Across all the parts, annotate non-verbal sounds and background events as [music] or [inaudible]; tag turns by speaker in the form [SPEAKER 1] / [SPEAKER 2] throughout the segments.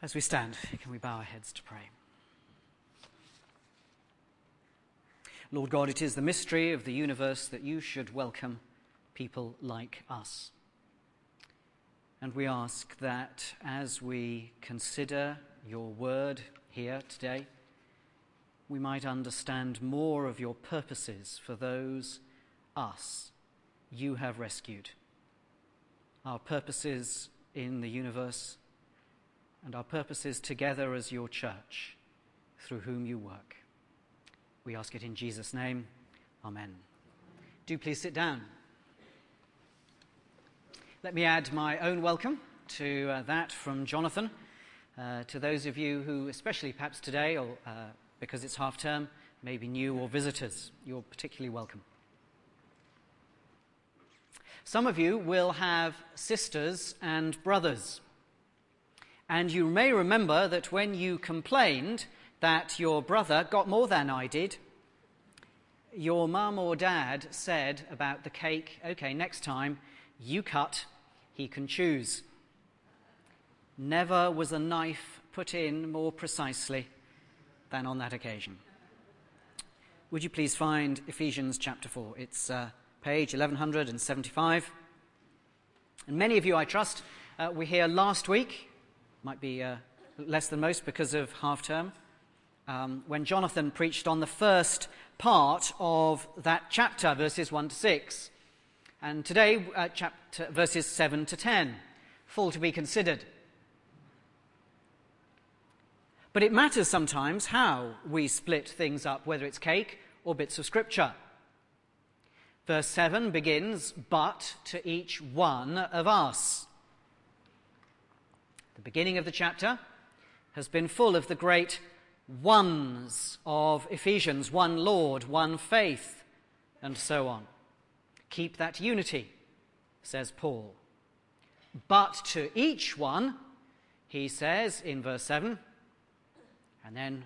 [SPEAKER 1] As we stand, can we bow our heads to pray? Lord God, it is the mystery of the universe that you should welcome people like us. And we ask that as we consider your word here today, we might understand more of your purposes for those, us, you have rescued. Our purposes in the universe and our purposes together as your church through whom you work. We ask it in Jesus' name. Amen. Do please sit down. Let me add my own welcome to uh, that from Jonathan. Uh, to those of you who, especially perhaps today, or uh, because it's half term, may be new or visitors, you're particularly welcome. Some of you will have sisters and brothers. And you may remember that when you complained that your brother got more than I did, your mum or dad said about the cake, okay, next time you cut, he can choose. Never was a knife put in more precisely than on that occasion. Would you please find Ephesians chapter 4? It's uh, page 1175. And many of you, I trust, uh, were here last week might be uh, less than most because of half term, um, when Jonathan preached on the first part of that chapter, verses 1 to 6. And today, uh, chapter, verses 7 to 10, full to be considered. But it matters sometimes how we split things up, whether it's cake or bits of scripture. Verse 7 begins, But to each one of us. The beginning of the chapter has been full of the great ones of Ephesians one Lord, one faith, and so on. Keep that unity, says Paul. But to each one, he says in verse 7, and then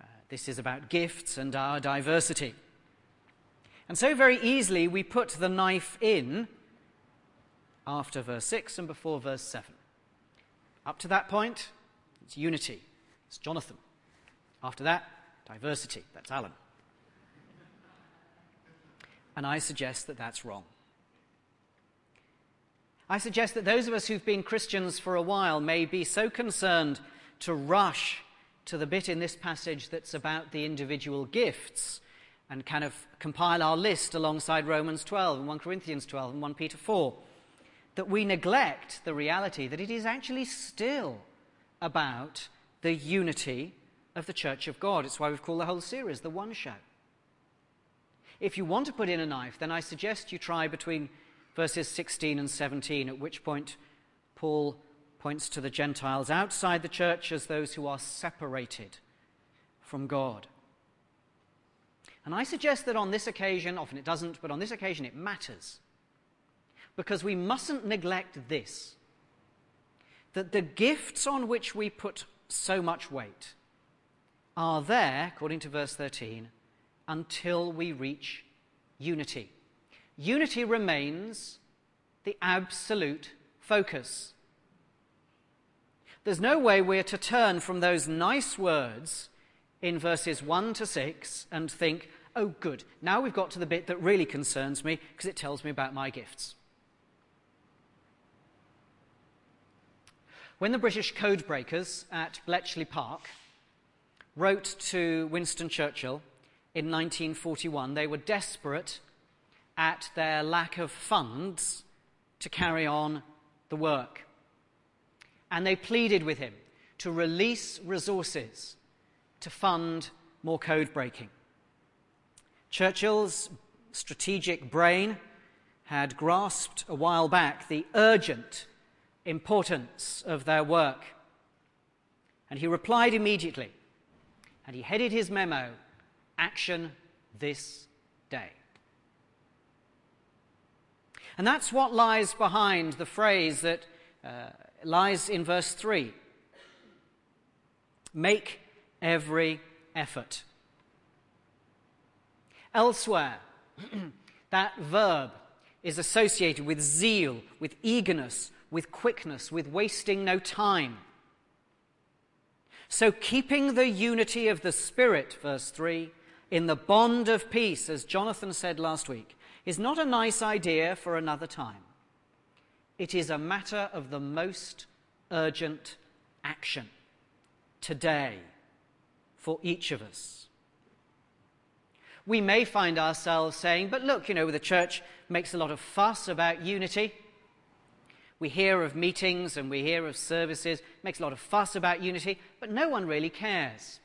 [SPEAKER 1] uh, this is about gifts and our diversity. And so, very easily, we put the knife in after verse 6 and before verse 7. Up to that point, it's unity. It's Jonathan. After that, diversity. That's Alan. And I suggest that that's wrong. I suggest that those of us who've been Christians for a while may be so concerned to rush to the bit in this passage that's about the individual gifts and kind of compile our list alongside Romans 12 and 1 Corinthians 12 and 1 Peter 4 that we neglect the reality that it is actually still about the unity of the Church of God. It's why we've called the whole series the One Show. If you want to put in a knife, then I suggest you try between verses 16 and 17, at which point Paul points to the Gentiles outside the church as those who are separated from God. And I suggest that on this occasion, often it doesn't, but on this occasion it matters because we mustn't neglect this that the gifts on which we put so much weight are there, according to verse 13, until we reach unity. Unity remains the absolute focus. There's no way we're to turn from those nice words in verses 1 to 6 and think, oh, good, now we've got to the bit that really concerns me because it tells me about my gifts. When the British codebreakers at Bletchley Park wrote to Winston Churchill in 1941, they were desperate at their lack of funds to carry on the work. And they pleaded with him to release resources to fund more code breaking. Churchill's strategic brain had grasped a while back the urgent importance of their work. And he replied immediately, and he headed his memo Action This Day. And that's what lies behind the phrase that uh, lies in verse 3 Make every effort. Elsewhere, [clears throat] that verb is associated with zeal, with eagerness, with quickness, with wasting no time. So, keeping the unity of the Spirit, verse 3, in the bond of peace, as Jonathan said last week, is not a nice idea for another time. It is a matter of the most urgent action today for each of us. We may find ourselves saying, but look, you know, the church makes a lot of fuss about unity. We hear of meetings and we hear of services, makes a lot of fuss about unity, but no one really cares.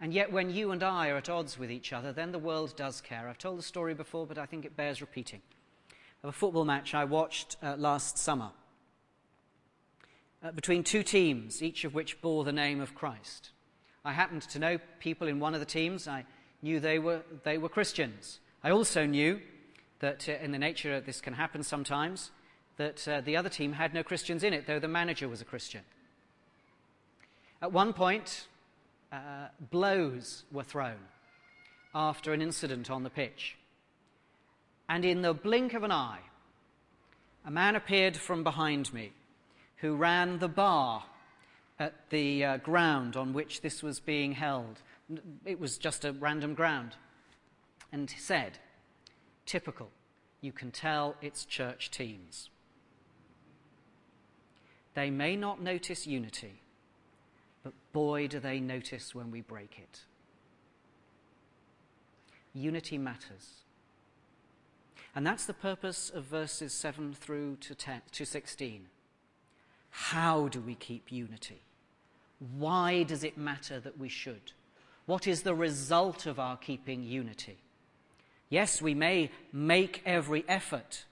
[SPEAKER 1] And yet, when you and I are at odds with each other, then the world does care. I've told the story before, but I think it bears repeating. Of a football match I watched uh, last summer uh, between two teams, each of which bore the name of Christ. I happened to know people in one of the teams. I knew they were, they were Christians. I also knew that uh, in the nature of this can happen sometimes, that uh, the other team had no Christians in it, though the manager was a Christian. At one point, uh, blows were thrown after an incident on the pitch. And in the blink of an eye, a man appeared from behind me who ran the bar at the uh, ground on which this was being held. It was just a random ground. And said, typical, you can tell it's church teams. They may not notice unity, but boy, do they notice when we break it. Unity matters. And that's the purpose of verses 7 through to, 10, to 16. How do we keep unity? Why does it matter that we should? What is the result of our keeping unity? Yes, we may make every effort,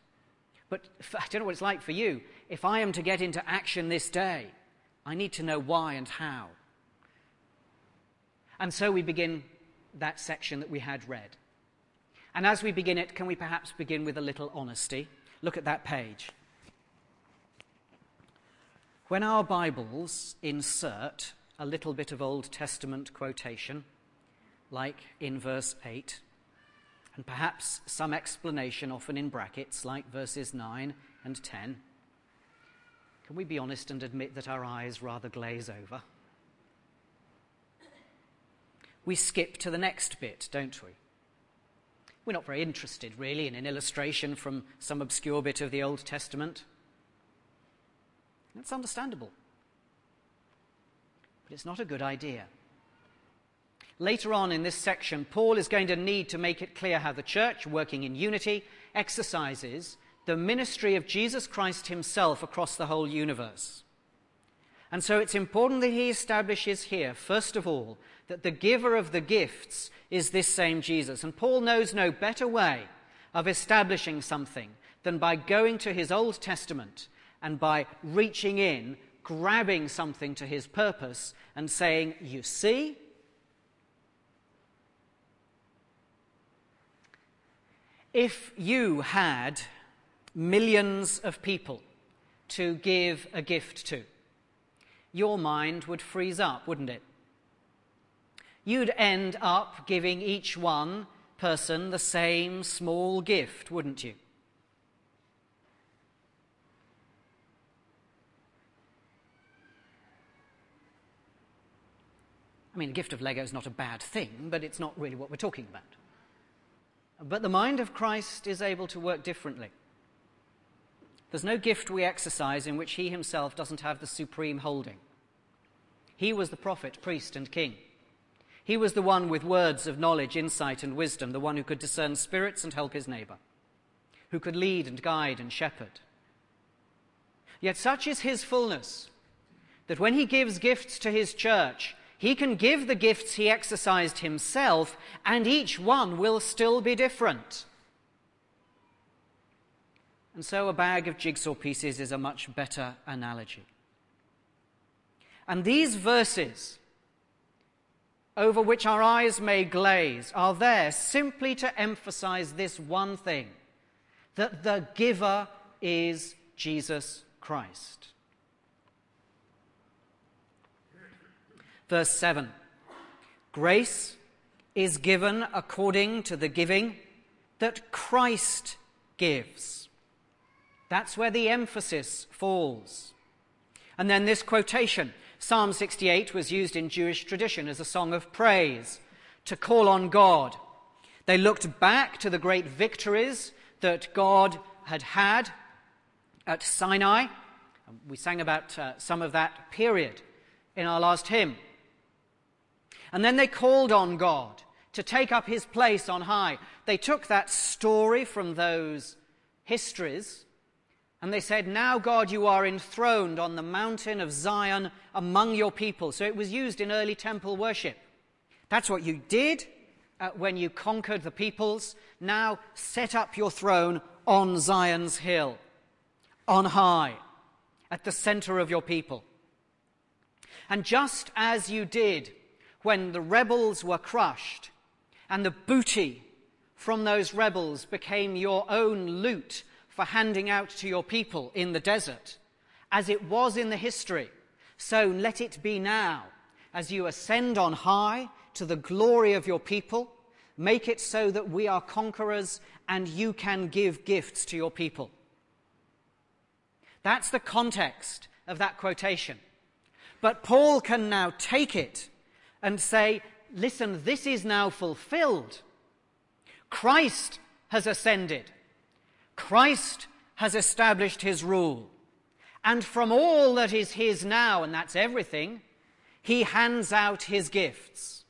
[SPEAKER 1] but I don't know what it's like for you. If I am to get into action this day, I need to know why and how. And so we begin that section that we had read. And as we begin it, can we perhaps begin with a little honesty? Look at that page. When our Bibles insert a little bit of Old Testament quotation, like in verse 8, and perhaps some explanation, often in brackets, like verses 9 and 10, can we be honest and admit that our eyes rather glaze over? We skip to the next bit, don't we? We're not very interested, really, in an illustration from some obscure bit of the Old Testament. It's understandable. But it's not a good idea. Later on in this section, Paul is going to need to make it clear how the church, working in unity, exercises the ministry of Jesus Christ himself across the whole universe. And so it's important that he establishes here, first of all, that the giver of the gifts is this same Jesus. And Paul knows no better way of establishing something than by going to his Old Testament and by reaching in, grabbing something to his purpose, and saying, You see? If you had millions of people to give a gift to, your mind would freeze up, wouldn't it? You'd end up giving each one person the same small gift, wouldn't you? I mean, a gift of Lego is not a bad thing, but it's not really what we're talking about. But the mind of Christ is able to work differently. There's no gift we exercise in which he himself doesn't have the supreme holding. He was the prophet, priest, and king. He was the one with words of knowledge, insight, and wisdom, the one who could discern spirits and help his neighbor, who could lead and guide and shepherd. Yet such is his fullness that when he gives gifts to his church, he can give the gifts he exercised himself, and each one will still be different. And so a bag of jigsaw pieces is a much better analogy. And these verses, over which our eyes may glaze, are there simply to emphasize this one thing that the giver is Jesus Christ. Verse 7 Grace is given according to the giving that Christ gives. That's where the emphasis falls. And then this quotation Psalm 68 was used in Jewish tradition as a song of praise to call on God. They looked back to the great victories that God had had at Sinai. We sang about uh, some of that period in our last hymn. And then they called on God to take up his place on high. They took that story from those histories and they said, Now, God, you are enthroned on the mountain of Zion among your people. So it was used in early temple worship. That's what you did uh, when you conquered the peoples. Now, set up your throne on Zion's hill, on high, at the center of your people. And just as you did when the rebels were crushed and the booty from those rebels became your own loot for handing out to your people in the desert, as it was in the history, so let it be now, as you ascend on high to the glory of your people. Make it so that we are conquerors and you can give gifts to your people. That's the context of that quotation. But Paul can now take it and say, listen, this is now fulfilled. Christ has ascended. Christ has established his rule. And from all that is his now, and that's everything, he hands out his gifts.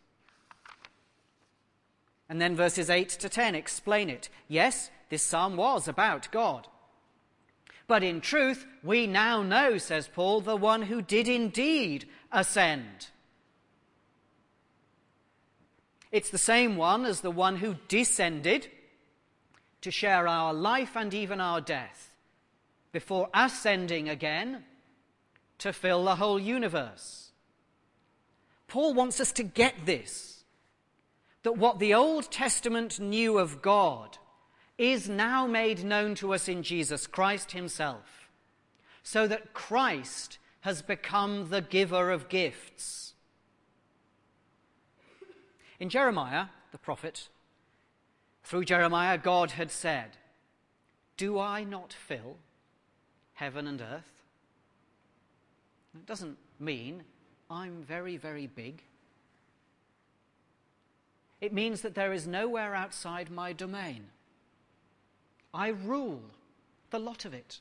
[SPEAKER 1] And then verses 8 to 10 explain it. Yes, this psalm was about God. But in truth, we now know, says Paul, the one who did indeed ascend. It's the same one as the one who descended to share our life and even our death before ascending again to fill the whole universe. Paul wants us to get this that what the Old Testament knew of God is now made known to us in Jesus Christ Himself, so that Christ has become the giver of gifts. In Jeremiah, the prophet, through Jeremiah, God had said, Do I not fill heaven and earth? It doesn't mean I'm very, very big. It means that there is nowhere outside my domain. I rule the lot of it.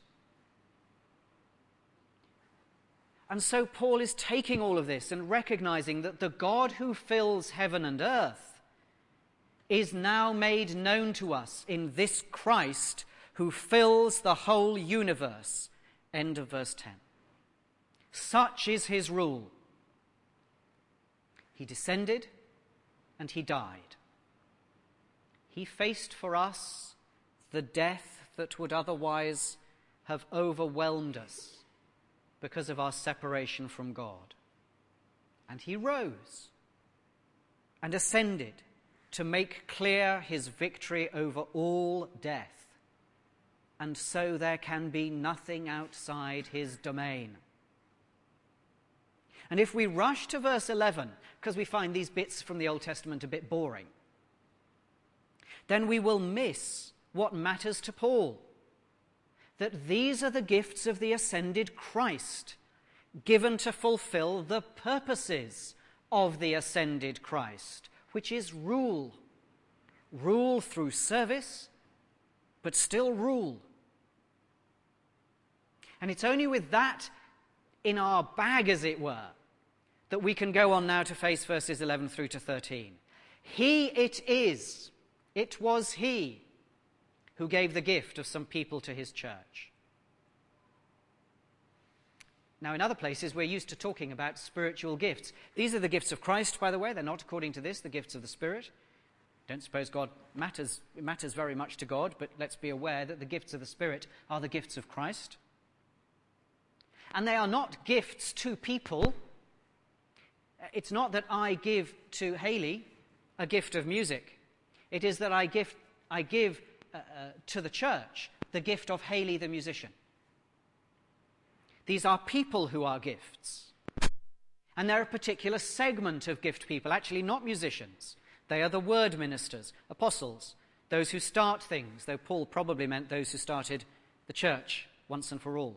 [SPEAKER 1] And so Paul is taking all of this and recognizing that the God who fills heaven and earth is now made known to us in this Christ who fills the whole universe. End of verse 10. Such is his rule. He descended and he died. He faced for us the death that would otherwise have overwhelmed us because of our separation from God. And he rose and ascended to make clear his victory over all death. And so there can be nothing outside his domain. And if we rush to verse 11, because we find these bits from the Old Testament a bit boring, then we will miss what matters to Paul. That these are the gifts of the ascended Christ, given to fulfill the purposes of the ascended Christ which is rule. Rule through service, but still rule. And it's only with that in our bag, as it were, that we can go on now to face verses 11 through to 13. He it is, it was He who gave the gift of some people to His church. Now, in other places, we're used to talking about spiritual gifts. These are the gifts of Christ, by the way. They're not, according to this, the gifts of the Spirit. Don't suppose God matters, it matters very much to God, but let's be aware that the gifts of the Spirit are the gifts of Christ. And they are not gifts to people. It's not that I give to Haley a gift of music. It is that I give, I give Uh, uh, to the church the gift of Haley the musician. These are people who are gifts. And they're a particular segment of gift people, actually, not musicians. They are the word ministers, apostles, those who start things, though Paul probably meant those who started the church once and for all.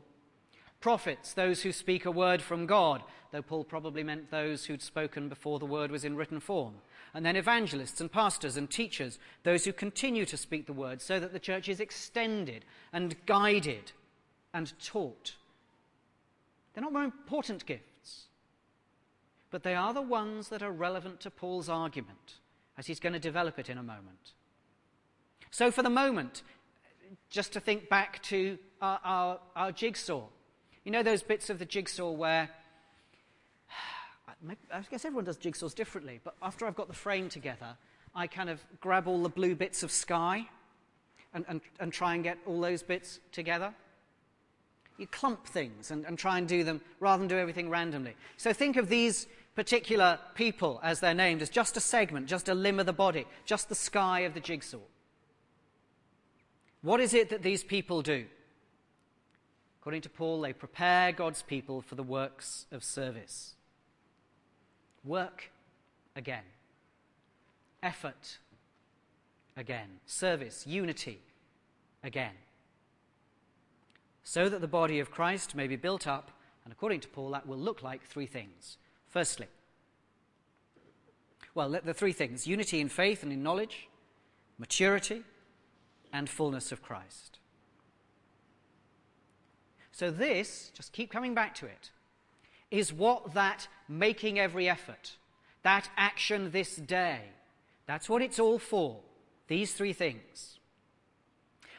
[SPEAKER 1] prophets, those who speak a word from God, though Paul probably meant those who'd spoken before the word was in written form. And then evangelists and pastors and teachers, those who continue to speak the word so that the church is extended and guided and taught. They're not more important gifts, but they are the ones that are relevant to Paul's argument, as he's going to develop it in a moment. So, for the moment, just to think back to our, our, our jigsaw. You know those bits of the jigsaw where I guess everyone does jigsaws differently, but after I've got the frame together, I kind of grab all the blue bits of sky and, and, and try and get all those bits together. You clump things and, and try and do them rather than do everything randomly. So think of these particular people, as they're named, as just a segment, just a limb of the body, just the sky of the jigsaw. What is it that these people do? According to Paul, they prepare God's people for the works of service. Work again. Effort again. Service, unity again. So that the body of Christ may be built up, and according to Paul, that will look like three things. Firstly, well, the three things unity in faith and in knowledge, maturity, and fullness of Christ. So, this, just keep coming back to it, is what that making every effort, that action this day, that's what it's all for. These three things.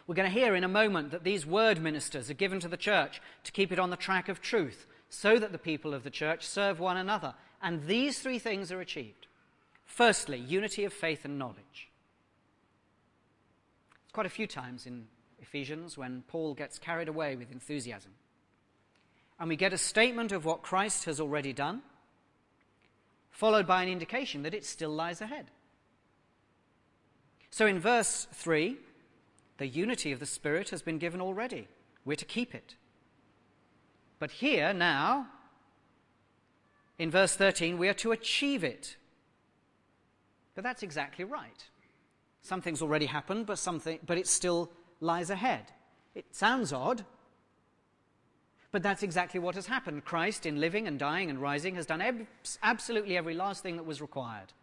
[SPEAKER 1] We're going to hear in a moment that these word ministers are given to the church to keep it on the track of truth so that the people of the church serve one another. And these three things are achieved. Firstly, unity of faith and knowledge. Quite a few times in Ephesians when Paul gets carried away with enthusiasm and we get a statement of what Christ has already done, followed by an indication that it still lies ahead. So in verse 3, the unity of the Spirit has been given already. We're to keep it. But here, now, in verse 13, we are to achieve it. But that's exactly right. Something's already happened, but, something, but it still lies ahead. It sounds odd, but that's exactly what has happened. Christ, in living and dying and rising, has done ab- absolutely every last thing that was required.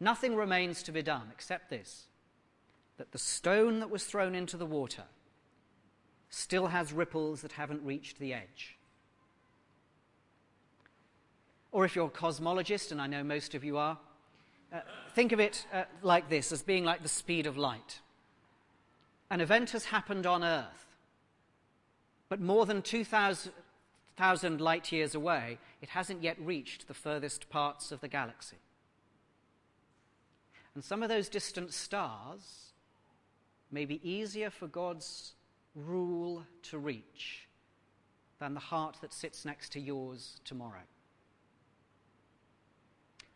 [SPEAKER 1] Nothing remains to be done except this that the stone that was thrown into the water still has ripples that haven't reached the edge. Or if you're a cosmologist, and I know most of you are, uh, think of it uh, like this as being like the speed of light. An event has happened on Earth but more than 2,000 light years away, it hasn't yet reached the furthest parts of the galaxy. And some of those distant stars may be easier for God's rule to reach than the heart that sits next to yours tomorrow.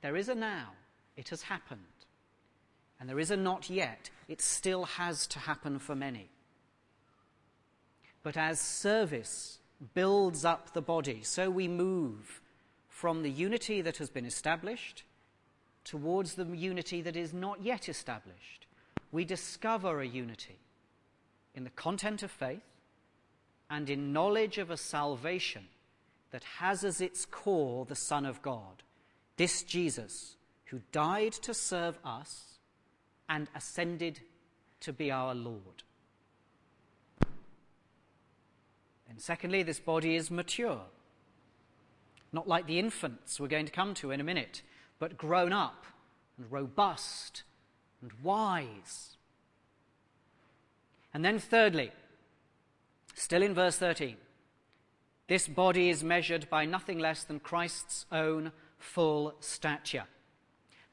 [SPEAKER 1] There is a now, it has happened. And there is a not yet, it still has to happen for many but as service builds up the body, so we move from the unity that has been established towards the unity that is not yet established. We discover a unity in the content of faith and in knowledge of a salvation that has as its core the Son of God, this Jesus, who died to serve us and ascended to be our Lord. And secondly, this body is mature. Not like the infants we're going to come to in a minute, but grown up and robust and wise. And then, thirdly, still in verse 13, this body is measured by nothing less than Christ's own full stature.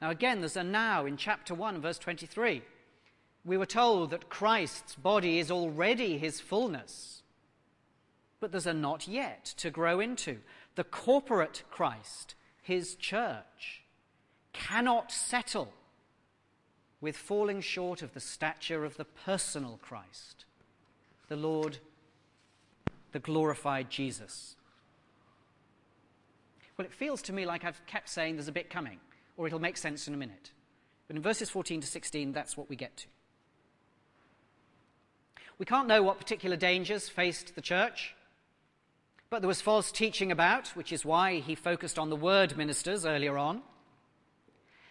[SPEAKER 1] Now, again, there's a now in chapter 1, verse 23. We were told that Christ's body is already his fullness but there's a not yet to grow into. The corporate Christ, his church, cannot settle with falling short of the stature of the personal Christ, the Lord, the glorified Jesus. Well, it feels to me like I've kept saying there's a bit coming, or it'll make sense in a minute. But in verses 14 to 16, that's what we get to. We can't know what particular dangers faced the church But there was false teaching about, which is why he focused on the word ministers earlier on.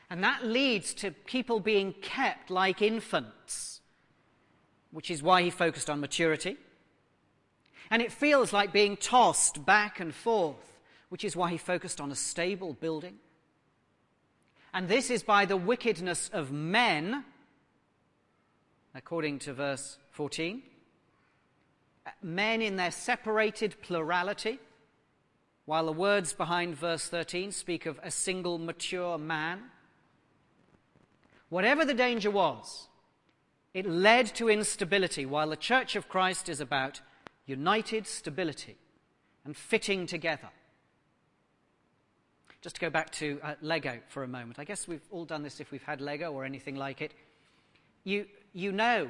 [SPEAKER 1] And that leads to people being kept like infants, which is why he focused on maturity. And it feels like being tossed back and forth, which is why he focused on a stable building. And this is by the wickedness of men, according to verse 14 men in their separated plurality, while the words behind verse 13 speak of a single mature man. Whatever the danger was, it led to instability, while the Church of Christ is about united stability and fitting together. Just to go back to uh, Lego for a moment. I guess we've all done this if we've had Lego or anything like it. You, you know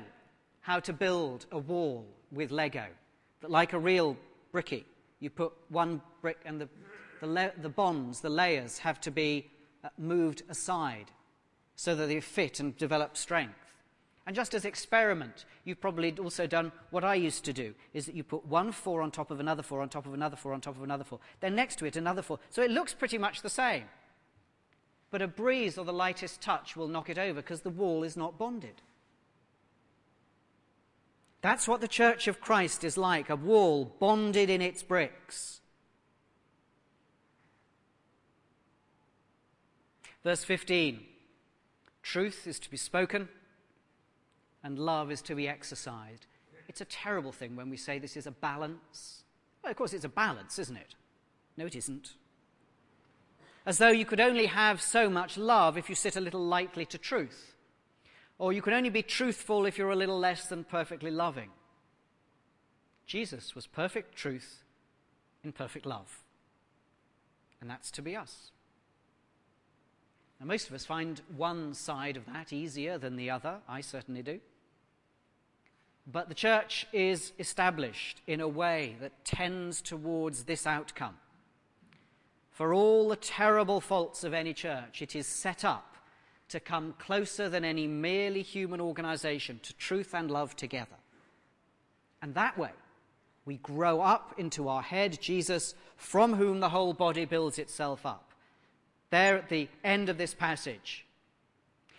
[SPEAKER 1] how to build a wall with Lego. Like a real bricky, you put one brick and the, the, the bonds, the layers have to be uh, moved aside so that they fit and develop strength. And just as experiment, you've probably also done what I used to do, is that you put one four on top of another four on top of another four on top of another four. Then next to it, another four. So it looks pretty much the same. But a breeze or the lightest touch will knock it over because the wall is not bonded. That's what the church of Christ is like a wall bonded in its bricks. Verse 15 Truth is to be spoken, and love is to be exercised. It's a terrible thing when we say this is a balance. Well, of course, it's a balance, isn't it? No, it isn't. As though you could only have so much love if you sit a little lightly to truth. Or you can only be truthful if you're a little less than perfectly loving. Jesus was perfect truth in perfect love. And that's to be us. Now, most of us find one side of that easier than the other. I certainly do. But the church is established in a way that tends towards this outcome. For all the terrible faults of any church, it is set up to come closer than any merely human organization to truth and love together. And that way, we grow up into our head, Jesus, from whom the whole body builds itself up. There at the end of this passage,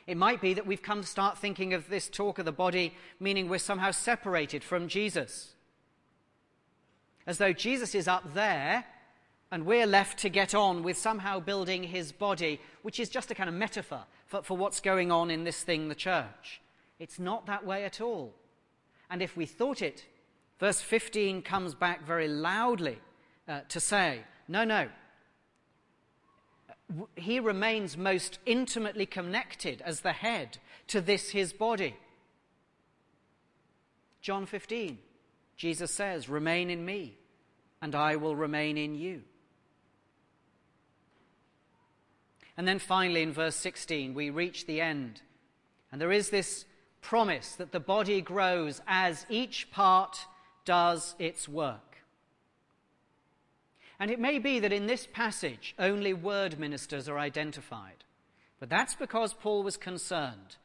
[SPEAKER 1] it might be that we've come to start thinking of this talk of the body, meaning we're somehow separated from Jesus. As though Jesus is up there and we're left to get on with somehow building his body, which is just a kind of metaphor for, for what's going on in this thing, the church. It's not that way at all. And if we thought it, verse 15 comes back very loudly uh, to say, no, no. He remains most intimately connected as the head to this, his body. John 15, Jesus says, Remain in me, and I will remain in you. And then finally, in verse 16, we reach the end. And there is this promise that the body grows as each part does its work. And it may be that in this passage only word ministers are identified. But that's because Paul was concerned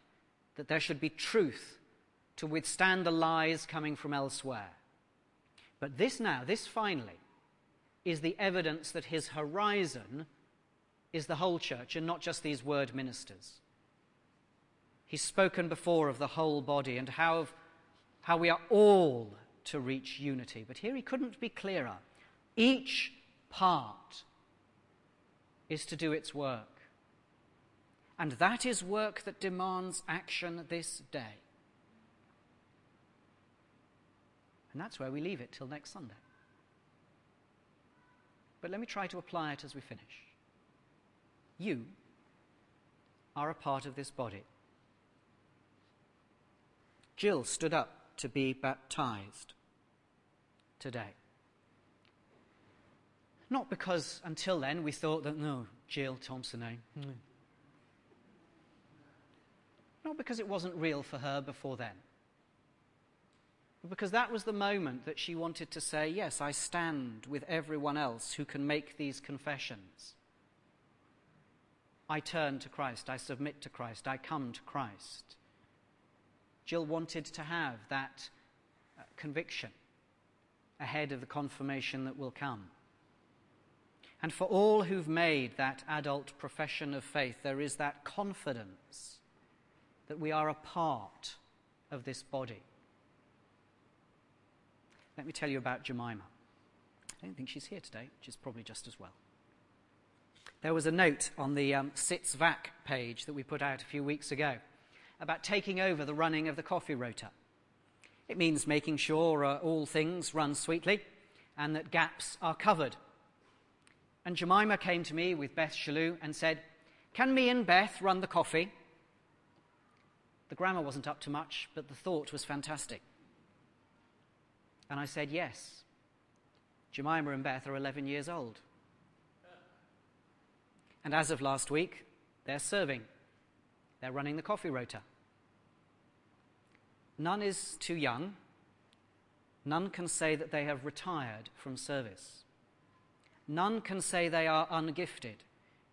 [SPEAKER 1] that there should be truth to withstand the lies coming from elsewhere. But this now, this finally, is the evidence that his horizon is the whole church and not just these word ministers. He's spoken before of the whole body and how, how we are all to reach unity. But here he couldn't be clearer. Each part is to do its work. And that is work that demands action this day. And that's where we leave it till next Sunday. But let me try to apply it as we finish. You are a part of this body. Jill stood up to be baptized today. Not because until then we thought that, no, Jill Thompson, eh? Mm. Not because it wasn't real for her before then. But because that was the moment that she wanted to say, yes, I stand with everyone else who can make these confessions. I turn to Christ, I submit to Christ, I come to Christ. Jill wanted to have that uh, conviction. ahead of the confirmation that will come. And for all who've made that adult profession of faith, there is that confidence that we are a part of this body. Let me tell you about Jemima. I don't think she's here today, which is probably just as well. There was a note on the um, SITS-VAC page that we put out a few weeks ago about taking over the running of the coffee rota. It means making sure uh, all things run sweetly and that gaps are covered. And Jemima came to me with Beth Shalou and said, Can me and Beth run the coffee? The grammar wasn't up to much, but the thought was fantastic. And I said, Yes. Jemima and Beth are 11 years old. And as of last week, they're serving. They're running the coffee rota. None is too young. None can say that they have retired from service. None can say they are ungifted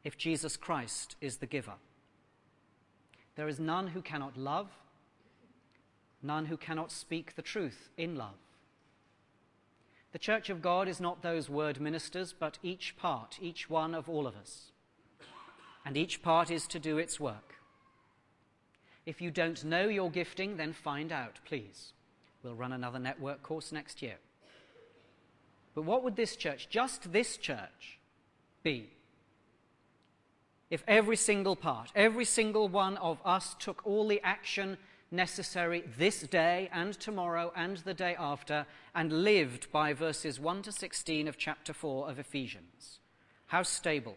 [SPEAKER 1] if Jesus Christ is the giver. There is none who cannot love, none who cannot speak the truth in love. The Church of God is not those word ministers, but each part, each one of all of us. And each part is to do its work. If you don't know your gifting, then find out, please. We'll run another network course next year. But what would this church, just this church, be if every single part, every single one of us took all the action necessary this day and tomorrow and the day after and lived by verses 1 to 16 of chapter 4 of Ephesians? How stable,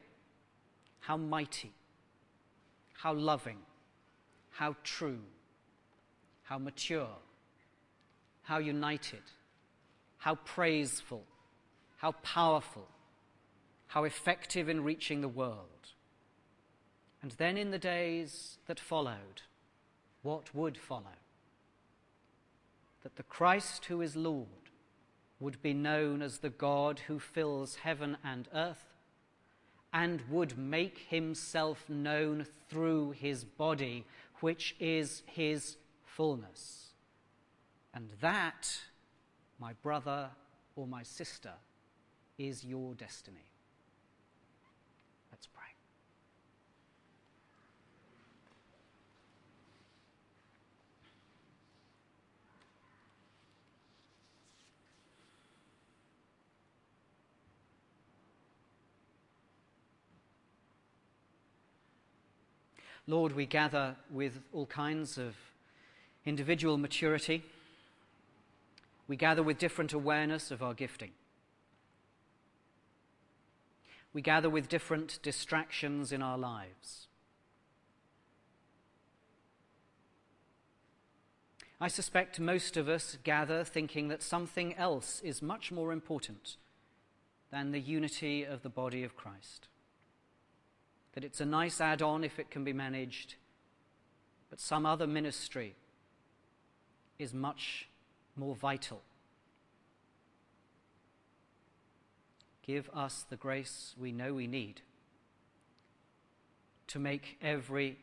[SPEAKER 1] how mighty, how loving, how true, how mature, how united, how praiseful, how powerful, how effective in reaching the world. And then in the days that followed, what would follow? That the Christ who is Lord would be known as the God who fills heaven and earth and would make himself known through his body, which is his fullness. And that, my brother or my sister, is your destiny. Let's pray. Lord, we gather with all kinds of individual maturity. We gather with different awareness of our gifting. We gather with different distractions in our lives. I suspect most of us gather thinking that something else is much more important than the unity of the body of Christ that it's a nice add on if it can be managed, but some other ministry is much more vital. Give us the grace we know we need to make every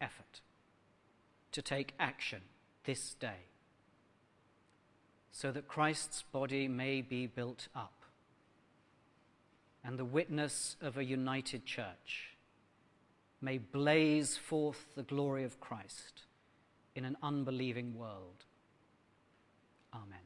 [SPEAKER 1] effort to take action this day so that Christ's body may be built up and the witness of a united church may blaze forth the glory of Christ in an unbelieving world. Amen.